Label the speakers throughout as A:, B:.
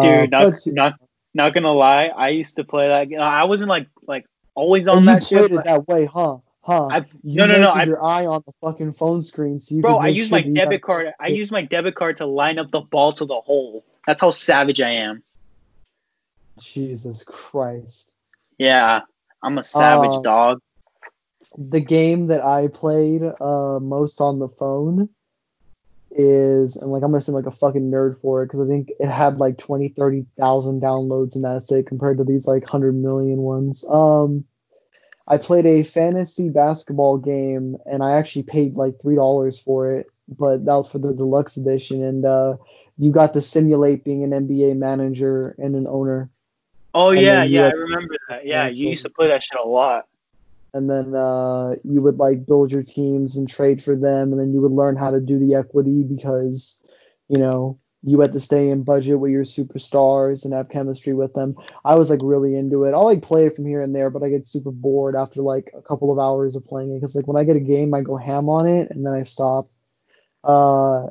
A: Dude,
B: Uh,
A: not, not not gonna lie, I used to play that. game. I wasn't like like always on
B: and you
A: that
B: played
A: shit.
B: it that way, huh? Huh?
A: I- no, no, no,
B: your eye on the fucking phone screen, so
A: Bro, I use my debit card. I use my debit card to line up the ball to the hole. That's how savage I am.
B: Jesus Christ.
A: Yeah, I'm a savage
B: Uh,
A: dog.
B: the game that I played uh most on the phone is and like I'm gonna sound like a fucking nerd for it because I think it had like 20, 30,000 downloads and that's it compared to these like 100 million ones. Um I played a fantasy basketball game and I actually paid like $3 for it, but that was for the deluxe edition and uh you got to simulate being an NBA manager and an owner.
A: Oh
B: and
A: yeah, yeah, I remember that. Yeah, you used to play that shit a lot.
B: And then uh, you would like build your teams and trade for them, and then you would learn how to do the equity because you know you had to stay in budget with your superstars and have chemistry with them. I was like really into it. I'll like play it from here and there, but I get super bored after like a couple of hours of playing it because like when I get a game, I go ham on it and then I stop. Uh,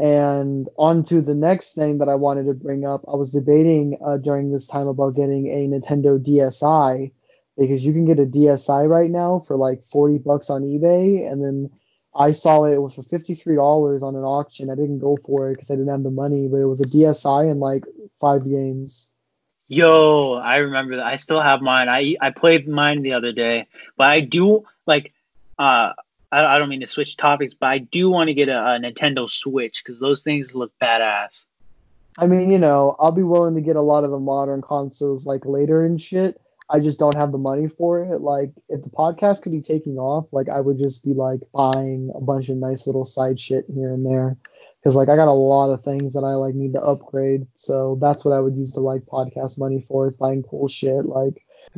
B: and on to the next thing that I wanted to bring up. I was debating uh, during this time about getting a Nintendo DSi because you can get a DSi right now for like 40 bucks on eBay. And then I saw it, it was for $53 on an auction. I didn't go for it because I didn't have the money, but it was a DSi and like five games.
A: Yo, I remember that. I still have mine. I I played mine the other day, but I do like. Uh, I, I don't mean to switch topics, but I do want to get a, a Nintendo Switch because those things look badass.
B: I mean, you know, I'll be willing to get a lot of the modern consoles like later and shit. I just don't have the money for it. Like, if the podcast could be taking off, like, I would just be like buying a bunch of nice little side shit here and there. Cause like I got a lot of things that I like need to upgrade. So that's what I would use the like podcast money for is buying cool shit. Like